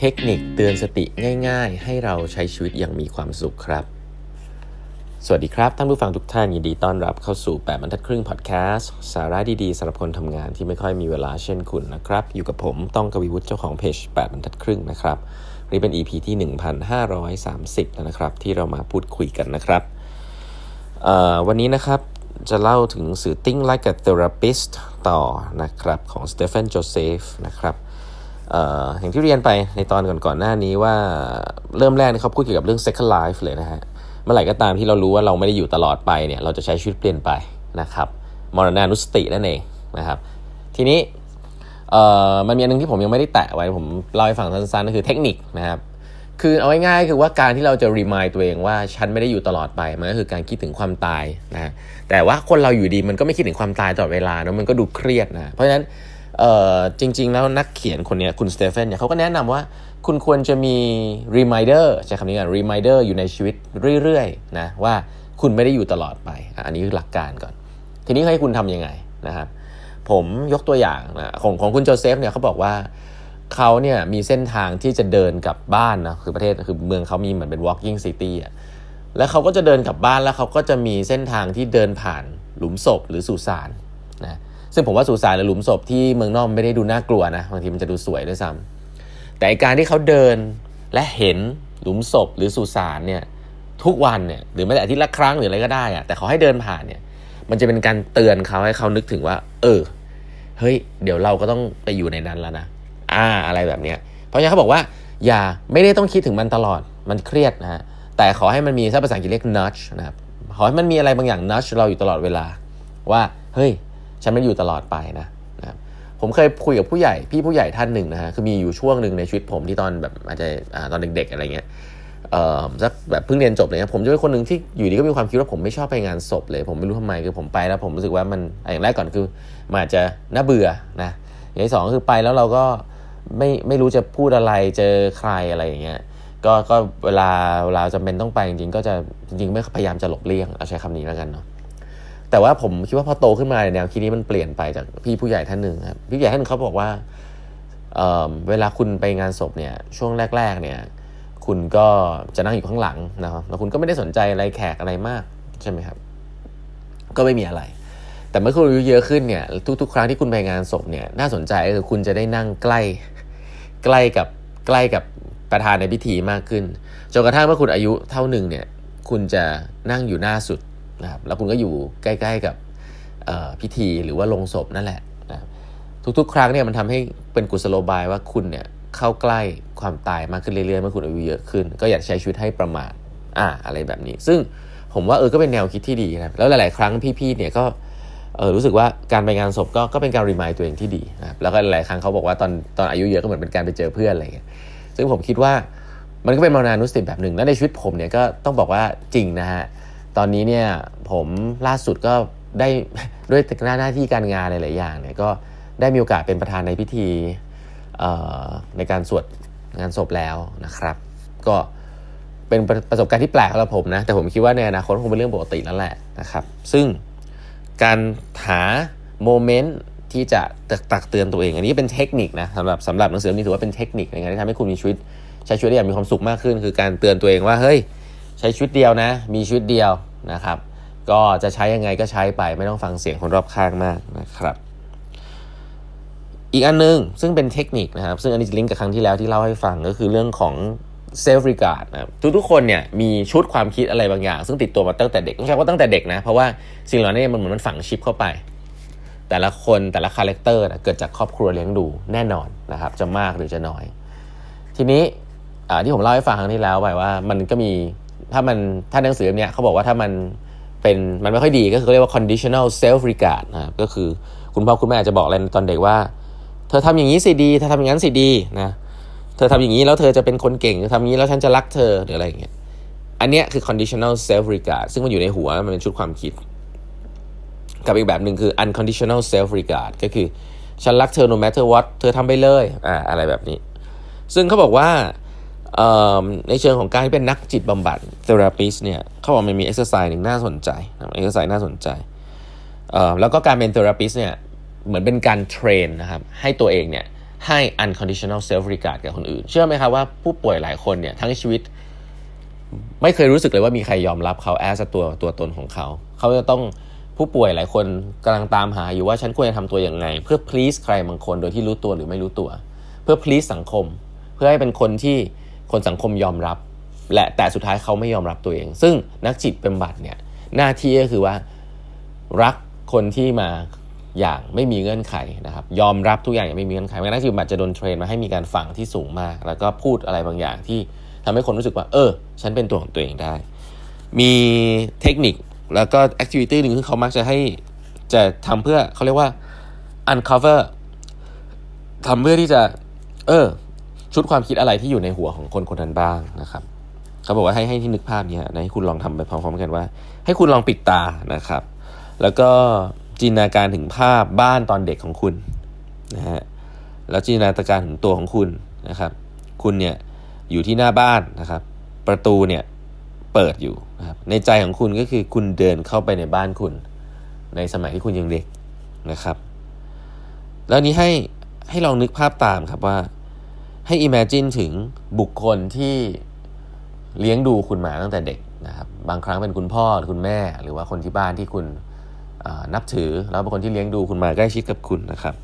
เทคนิคเตือนสติง่ายๆ ให้เราใช้ชีวิตอย่างมีความสุขครับ สวัสดีครับ ท่านผู้ฟังทุกท่านยินดีต้อนรับเข้าสู่ 8บรรทัดครึ่งพอดแคสต์สาระดีๆสำหรับคนทำงานที่ไม่ค่อยมีเวลาเช่นคุณนะครับ อยู่กับผมต้องกวีวุฒิเจ้าของเพจ8บรรทัดครึ่งนะครับนี่เป็น EP ที่ 1530 แล้วนะครับ ที่เรามาพูดคุยกันนะครับวันนี้นะครับจะเล่าถึงสื่อ Think Like a Therapist ต่อนะครับของ Stephen Joseph นะครับ อย่างที่เรียนไปในตอนก่อนๆหน้านี้ว่าเริ่มแรกเขาพูดเกี่ยวกับเรื่อง second life เลยนะฮะเมื่อไหร่ก็ตามที่เรารู้ว่าเราไม่ได้อยู่ตลอดไปเนี่ยเราจะใช้ชีวิตเปลี่ยนไปนะครับมรณานุสตินั่นเองนะครับทีนี้มันมีอันนึงที่ผมยังไม่ได้แตะไว้ผมเล่าให้ฟังสั้นๆก็คือเทคนิคนะครับคือเอาง่ายๆคือว่าการที่เราจะรีมายตัวเองว่าฉันไม่ได้อยู่ตลอดไปมันก็คือการคิดถึงความตายนะแต่ว่าคนเราอยู่ดีมันก็ไม่คิดถึงความตายตลอดเวลานะมันก็ดูเครียดนะเพราะฉะนั้น เอ่อจริง ๆ แล้วนักเขียนคนนี้คุณสเตเฟนเนี่ยเขาก็แนะนำว่าคุณควรจะมี reminder ใช้คำนี้กัน reminder อยู่ในชีวิตเรื่อยๆนะว่าคุณไม่ได้อยู่ตลอดไป อันนี้คือหลักการก่อน ทีนี้ให้คุณทำยังไงนะครับผมยกตัวอย่างนะของของคุณโจเซฟเนี่ยเขาบอกว่าเขาเนี่ยมีเส้นทางที่จะเดินกลับบ้านนะคือประเทศคือเมืองเขามีเหมือนเป็น walking city อะแล้วเขาก็จะเดินกลับบ้านแล้วเขาก็จะมีเส้นทางที่เดินผ่านหลุมศพหรือสุสานนะ ซึ่งผมว่าสุสานหรือหลุมศพที่เมืองนอกไม่ได้ดูน่ากลัวนะบางทีมันจะดูสวยด้วยซ้ำแต่การที่เขาเดินและเห็นหลุมศพหรือสุสานเนี่ยทุกวันเนี่ยหรือแม้แต่อาทิตย์ละครั้งหรืออะไรก็ได้อะแต่เขาให้เดินผ่านเนี่ย มันจะเป็นการเตือนเขาให้เขานึกถึงว่า เออ เฮ้ย เดี๋ยวเราก็ต้องไปอยู่ในนั้นแล้วนะอ่าอะไรแบบเนี้ย เพราะฉะนั้นเขาบอกว่า อย่าไม่ได้ต้องคิดถึงมันตลอดมันเครียดนะฮะแต่ขอให้มันมีภาษาอังกฤษเรียก nudge นะครับขอให้มันมีอะไรบางอย่าง nudge เราอยู่ตลอดเวลา ว่าเฮ้ย ฉันไม่อยู่ตลอดไปนะนะผมเคยคุยกับผู้ใหญ่พี่ผู้ใหญ่ท่านหนึ่งนะฮะคือมีอยู่ช่วงหนึ่งในชีวิตผมที่ตอนแบบอาจจะตอนเด็ก ๆ อะไรเงี้ยเอ่อสักแบบเพิ่งเรียนจบเลยนะผมจะเป็นคนหนึ่งที่อยู่ดีก็มีความคิดว่าผมไม่ชอบไปงานศพเลย ผมไม่รู้ทำไมคือผมไปแล้วผมรู้สึกว่ามันอย่างแรกก่อนคือมันอาจจะน่าเบื่อนะอย่างที่สองคือไปแล้วเราก็ไม่ไม่รู้จะพูดอะไรเจอใครอะไรอย่างเงี้ยก็ก็เวลาเวลาจำเป็นต้องไปจริงๆก็จะจริงๆไม่พยายามจะหลบเลี่ยงเอาใช้คำนี้แล้วกันเนาะ แต่ว่าผมคิดว่าพอโตขึ้นมาแนวคิดนี้มันเปลี่ยนไปจากพี่ผู้ใหญ่ท่านหนึ่งครับพี่ผู้ใหญ่ท่านเขาบอกว่าเเวลาคุณไปงานศพเนี่ยช่วงแรก ๆ เนี่ย คุณก็จะนั่งอยู่ข้างหลังนะครับแล้วคุณก็ไม่ได้สนใจอะไรแขกอะไรมากใช่ไหมครับ ก็ไม่มีอะไร แต่เมื่อคุณอายุเยอะขึ้นเนี่ย ทุก ๆ ครั้งที่คุณไปงานศพเนี่ยน่าสนใจคือคุณจะได้นั่งใกล้ใกล้กับใกล้กับประธานในพิธีมากขึ้นจนกระทั่งเมื่อคุณอายุเท่าหนึ่งเนี่ย คุณจะนั่งอยู่หน้าสุด นะครับแล้วคุณก็อยู่ใกล้ๆกับพิธีหรือว่าลงศพนั่นแหละนะทุกๆ ครั้งเนี่ยมันทำให้เป็นกุศโลบายว่าคุณเนี่ยเข้าใกล้ความตายมากขึ้นเรื่อยๆเมื่อคุณอายุเยอะขึ้น ก็อยากใช้ชีวิตให้ประมาทอ่าอะไรแบบนี้ ซึ่งผมว่าเออก็เป็นแนวคิดที่ดีนะแล้วหลาย ๆ ครั้งพี่ๆเนี่ยก็เออรู้สึกว่าการไปงานศพก็ก็เป็นการรีมายตัวเองที่ดีนะครับแล้วก็หลายครั้งเขาบอกว่าตอนตอนอายุเยอะก็เหมือนเป็นการไปเจอเพื่อนอะไรอย่างเงี้ยซึ่งผมคิดว่ามันก็เป็นมรณานุสติแบบหนึ่งและในชีวิตผมเนี่ยก็ต้องบอกว่าจริงนะฮะ ตอนนี้เนี่ยผมล่าสุดก็ได้ด้วยหน้าหน้าที่การงานหลาย ๆ อย่างเนี่ยก็ได้มีโอกาสเป็นประธานในพิธีในการสวดงานศพแล้วนะครับ ก็เป็นประสบการณ์ที่แปลกสำหรับผมนะ แต่ผมคิดว่าในอนาคตคงเป็นเรื่องปกติแล้วแหละนะครับ ซึ่งการหาโมเมนต์ที่จะตักเตือนตัวเอง อันนี้เป็นเทคนิคนะสำหรับสำหรับหนังสือนี้ถือว่าเป็นเทคนิคในการที่ทำให้คุณมีชีวิตใช้ชีวิตได้อย่างมีความสุขมากขึ้น คือการเตือนตัวเองว่าเฮ้ย ใช้ชีวิตเดียวนะ มีชีวิตเดียวนะครับ ก็จะใช้ยังไงก็ใช้ไปไม่ต้องฟังเสียงคนรอบข้างมากนะครับ อีกอันนึง ซึ่งเป็นเทคนิคนะครับ ซึ่งอันนี้ลิงก์กับครั้งที่แล้วที่เล่าให้ฟังก็คือเรื่องของ self regard นะครับทุกๆคนเนี่ยมีชุดความคิดอะไรบางอย่าง ซึ่งติดตัวมาตั้งแต่เด็กต้องใช้ว่าตั้งแต่เด็กนะ เพราะว่าสิ่งเหล่านี้มันเหมือนมันฝังชิปเข้าไป แต่ละคนแต่ละ character เกิดจากครอบครัวเลี้ยงดูแน่นอนนะครับ จะมากหรือจะน้อย ทีนี้ที่ผมเล่าให้ฟังครั้งที่แล้วไปว่า มันก็มี ถ้ามันถ้าหนังสือเนี้ยเขาบอกว่าถ้ามันเป็นมันไม่ค่อยดีก็คือเรียกว่า conditional self regard นะครับก็คือคุณพ่อคุณแม่อาจจะบอกอะไรตอนเด็กว่า เธอทำอย่างนี้สิดีเธอทำอย่างนั้นสิดีนะเธอทำอย่างนี้แล้วเธอจะเป็นคนเก่งเธอทำอย่างนี้แล้วฉันจะรักเธอหรืออะไรอย่างเงี้ยอันเนี้ยคือ conditional self regard ซึ่งมันอยู่ในหัวมันเป็นชุดความคิด กับอีกแบบหนึ่งคือ unconditional self regard ก็คือฉันรักเธอ no matter what เธอทำไปเลยอ่าอะไรแบบนี้ ซึ่งเขาบอกว่า ในเชิงของการที่เป็นนักจิตบำบัดเทอราปิสเนี่ยเขาบอกมันมีเอ็กซ์ไซส์หนึ่งน่าสนใจเอ็กซ์ไซส์น่าสนใจแล้วก็การเป็น therapist เนี่ยเหมือนเป็นการ train นะครับให้ตัวเองเนี่ยให้ unconditional self regard กับคนอื่น เชื่อไหมครับว่าผู้ป่วยหลายคนเนี่ยทั้งชีวิต ไม่เคยรู้สึกเลยว่ามีใครยอมรับเขา as ตัวตัวตนของเขา เขาจะต้องผู้ป่วยหลายคนกำลังตามหาอยู่ว่าฉันควรจะทำตัวยังไง เพื่อ please ใครบางคนโดยที่รู้ตัวหรือไม่รู้ตัว เพื่อ please สังคม เพื่อให้เป็นคนที่ คนสังคมยอมรับ และแต่สุดท้ายเขาไม่ยอมรับตัวเอง ซึ่งนักจิตเป็นบัตรเนี่ยหน้าที่ก็คือว่ารักคนที่มาอย่างไม่มีเงื่อนไขนะครับ ยอมรับทุกอย่างอย่างไม่มีเงื่อนไขนักจิตบำบัดจะโดนเทรนมาให้มีการฟังที่สูงมาก แล้วก็พูดอะไรบางอย่างที่ทำให้คนรู้สึกว่า เออ ฉันเป็นตัวของตัวเองได้ มีเทคนิคแล้วก็แอคทิวิตี้หนึ่งที่เขามักจะให้จะทำเพื่อเขาเรียกว่า uncover ทำเพื่อที่จะ เออ ชุดความคิดอะไรที่อยู่ในหัวของคนคนนั้นบ้างนะครับเขาบอกว่าให้ให้ที่นึกภาพนี้นะให้คุณลองทำไปพร้อมๆกันว่า ให้คุณลองปิดตานะครับ แล้วก็จินตนาการถึงภาพบ้านตอนเด็กของคุณนะฮะแล้วจินตนาการถึงตัวของคุณนะครับ คุณเนี่ยอยู่ที่หน้าบ้านนะครับ ประตูเนี่ยเปิดอยู่นะครับในใจของคุณก็คือคุณเดินเข้าไปในบ้านคุณ ในสมัยที่คุณยังเด็กนะครับ แล้วนี้ให้ให้ลองนึกภาพตามครับว่า ให้ imagine ถึงบุคคลที่เลี้ยงดูคุณมาตั้งแต่เด็กนะครับบางครั้งเป็นคุณพ่อคุณแม่ หรือว่าคนที่บ้านที่คุณนับถือ แล้วเป็นคนที่เลี้ยงดูคุณมาใกล้ชิดกับคุณนะครับ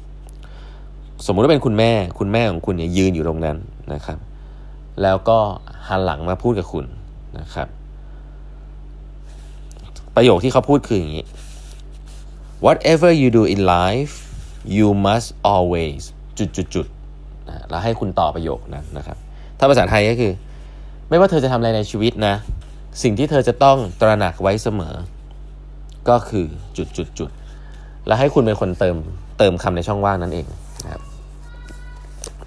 สมมุติว่าเป็นคุณแม่ คุณแม่ของคุณเนี่ยยืนอยู่ตรงนั้นนะครับ แล้วก็หันหลังมาพูดกับคุณนะครับ ประโยคที่เขาพูดคืออย่างนี้ whatever you do in life you must always จุดจุดจุด นะแล้วให้คุณต่อประโยคนั้นนะครับ ถ้าภาษาไทยก็คือ ไม่ว่าเธอจะทำอะไรในชีวิตนะ สิ่งที่เธอจะต้องตระหนักไว้เสมอ ก็คือจุดจุดจุดแล้วให้คุณเป็นคนเติมเติมคำในช่องว่างนั่นเองนะครับ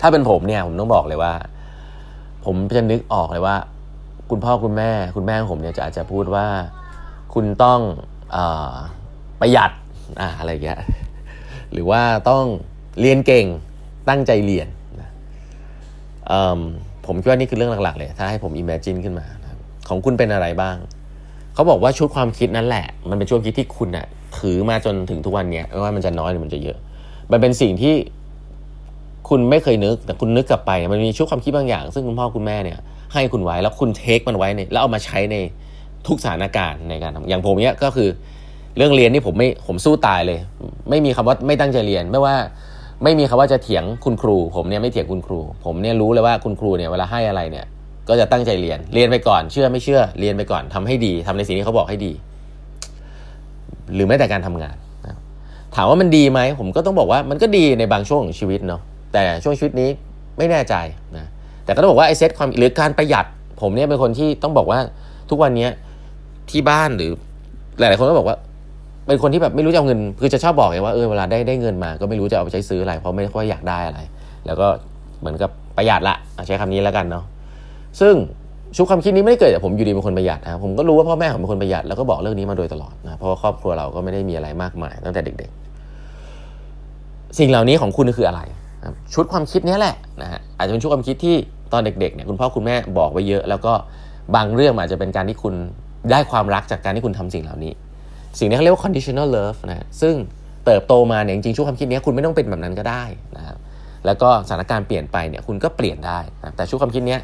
ถ้าเป็นผมเนี่ยผมต้องบอกเลยว่า ผมจะนึกออกเลยว่า คุณพ่อคุณแม่ คุณแม่ของผมเนี่ยจะอาจจะพูดว่า คุณต้องอประหยัดอะอะไรอย่างเงี้ยหรือว่าต้องเรียนเก่งตั้งใจเรียน ผมคิดว่านี่คือเรื่องหลักๆ เลย ถ้าให้ผม imagine ขึ้นมาของคุณเป็นอะไรบ้าง เขาบอกว่าชุดความคิดนั้นแหละ มันเป็นชุดคิดที่คุณอะถือมาจนถึงทุกวันนี้ไม่ว่ามันจะน้อยหรือมันจะเยอะ มันเป็นสิ่งที่คุณไม่เคยนึก แต่คุณนึกกลับไป มันมีชุดความคิดบางอย่าง ซึ่งคุณพ่อคุณแม่เนี่ย ให้คุณไว้แล้วคุณเทคมันไว้เนี่ยแล้วเอามาใช้ในทุกสถานการณ์ในการทำอย่างผมเนี้ยก็คือเรื่องเรียนนี่ผมไม่ผมสู้ตายเลย ไม่มีคำว่าไม่ตั้งใจเรียน ไม่ว่า ไม่มีคำว่าจะเถียงคุณครู ผมเนี่ยไม่เถียงคุณครู ผมเนี่ยรู้เลยว่าคุณครูเนี่ยเวลาให้อะไรเนี่ยก็จะตั้งใจเรียน เรียนไปก่อน เชื่อไม่เชื่อ เรียนไปก่อนทำให้ดีทำในสิ่งที่เขาบอกให้ดี หรือแม้แต่การทำงาน ถามว่ามันดีไหม ผมก็ต้องบอกว่ามันก็ดีในบางช่วงของชีวิตเนาะ แต่ช่วงชีวิตนี้ไม่แน่ใจนะ แต่ก็ต้องบอกว่าไอ้เซตความหรือการประหยัด ผมเนี่ยเป็นคนที่ต้องบอกว่าทุกวันนี้ที่บ้านหรือ หลายๆคนก็บอกว่า เป็นคนที่แบบไม่รู้จะเอาเงิน คือจะชอบบอกไงว่าเออเวลาได้ได้เงินมา ก็ไม่รู้จะเอาไปใช้ซื้ออะไร เพราะไม่ค่อยอยากได้อะไร แล้วก็เหมือนกับประหยัดละใช้คำนี้แล้วกันเนาะซึ่งชุดความคิดนี้ไม่ได้เกิดจากผมอยู่ดีเป็นคนประหยัดนะผมก็รู้ว่าพ่อแม่ผมเป็นคนประหยัดแล้วก็บอกเรื่องนี้มาโดยตลอดนะเพราะว่าครอบครัวเราก็ไม่ได้มีอะไรมากมายตั้งแต่เด็ก ๆ สิ่งเหล่านี้ของคุณคืออะไรชุดความคิดนี้แหละนะฮะอาจจะเป็นชุดความคิดที่ตอนเด็กๆเนี่ยคุณพ่อคุณแม่บอกไว้เยอะ แล้วก็บางเรื่องอาจจะเป็นการที่คุณได้ความรักจากการที่คุณทำสิ่งเหล่านี้ สิ่งนี้เขาเรียกว่า conditional love นะซึ่งเติบโตมาเนี่ยจริงๆช่วงความคิดนี้คุณไม่ต้องเป็นแบบนั้นก็ได้นะครับแล้วก็สถานการณ์เปลี่ยนไปเนี่ยคุณก็เปลี่ยนได้นะแต่ช่วงความคิดนี้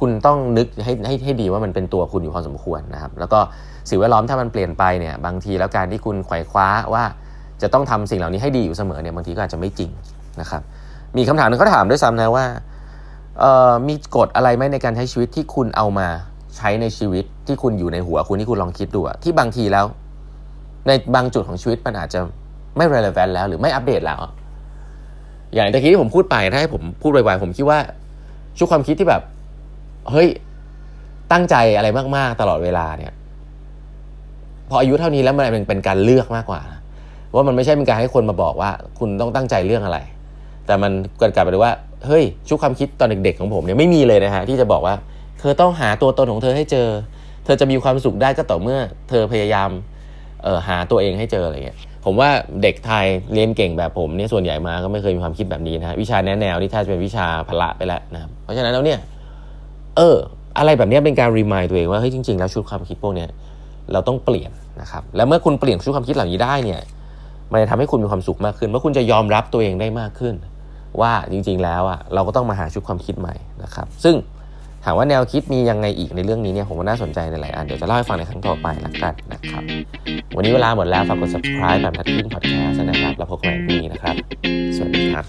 คุณต้องนึกให้ให้ให้ดีว่ามันเป็นตัวคุณอยู่พอสมควรนะครับแล้วก็สิ่งแวดล้อมถ้ามันเปลี่ยนไปเนี่ยบางทีแล้วการที่คุณไขว่คว้าว่าจะต้องทำสิ่งเหล่านี้ให้ดีอยู่เสมอเนี่ยบางทีก็อาจจะไม่จริงนะครับมีคำถามนึงเขาถามด้วยซ้ำนะว่ามีกฎอะไรไหมในการใช้ชีวิตที่คุณเอามาใช้ในชีวิตที่คุณอยู่ในหัวคุณที่คุณลองคิดดูที่บางทีแล้ว ในบางจุดของชีวิตมันอาจจะไม่ relevant แล้วหรือไม่อัปเดตแล้ว อย่างตะกี้ที่ผมพูดไปถ้าให้ผมพูดไวๆผมคิดว่าชุดความคิดที่แบบ เฮ้ยตั้งใจอะไรมากๆ ตลอดเวลาเนี่ย พออายุเท่านี้แล้วมันเป็นการเลือกมากกว่าว่ามันไม่ใช่เป็นการให้คนมาบอกว่า คุณต้องตั้งใจเรื่องอะไร แต่มันกลับไปเลยว่าเฮ้ยชุดความคิดตอนเด็ก ๆ ของผมเนี่ยไม่มีเลยนะฮะที่จะบอกว่า เธอต้องหาตัวตนของเธอให้เจอ เธอจะมีความสุขได้ก็ต่อเมื่อ เธอพยายาม หาตัวเองให้เจออะไรเงี้ยผมว่าเด็กไทยเรียนเก่งแบบผมเนี่ยส่วนใหญ่มาก็ไม่เคยมีความคิดแบบนี้นะวิชาแนแนวนี่ถ้าจะเป็นวิชาพละไปแล้วนะเพราะฉะนั้นแล้วเนี่ยเออ อะไรแบบนี้เป็นการรีมายตัวเองว่าเฮ้ยจริง ๆ แล้วชุดความคิดพวกเนี้ยเราต้องเปลี่ยนนะครับแล้วเมื่อคุณเปลี่ยนชุดความคิดเหล่านี้ได้เนี่ยมันจะทำให้คุณมีความสุขมากขึ้นเมื่อคุณจะยอมรับตัวเองได้มากขึ้น ว่าจริง ๆ แล้วอะเราก็ต้องมาหาชุดความคิดใหม่นะครับ ซึ่ง ถามว่าแนวคิดมียังไงอีกในเรื่องนี้เนี่ยผมว่าน่าสนใจในหลายอัน เดี๋ยวจะเล่าให้ฟังในครั้งต่อไปละกันนะครับ วันนี้เวลาหมดแล้วฝากกด subscribe แบบทัดขึ้น podcast นะครับ แล้วพบกันใหม่พรุ่งนี้นะครับ สวัสดีครับ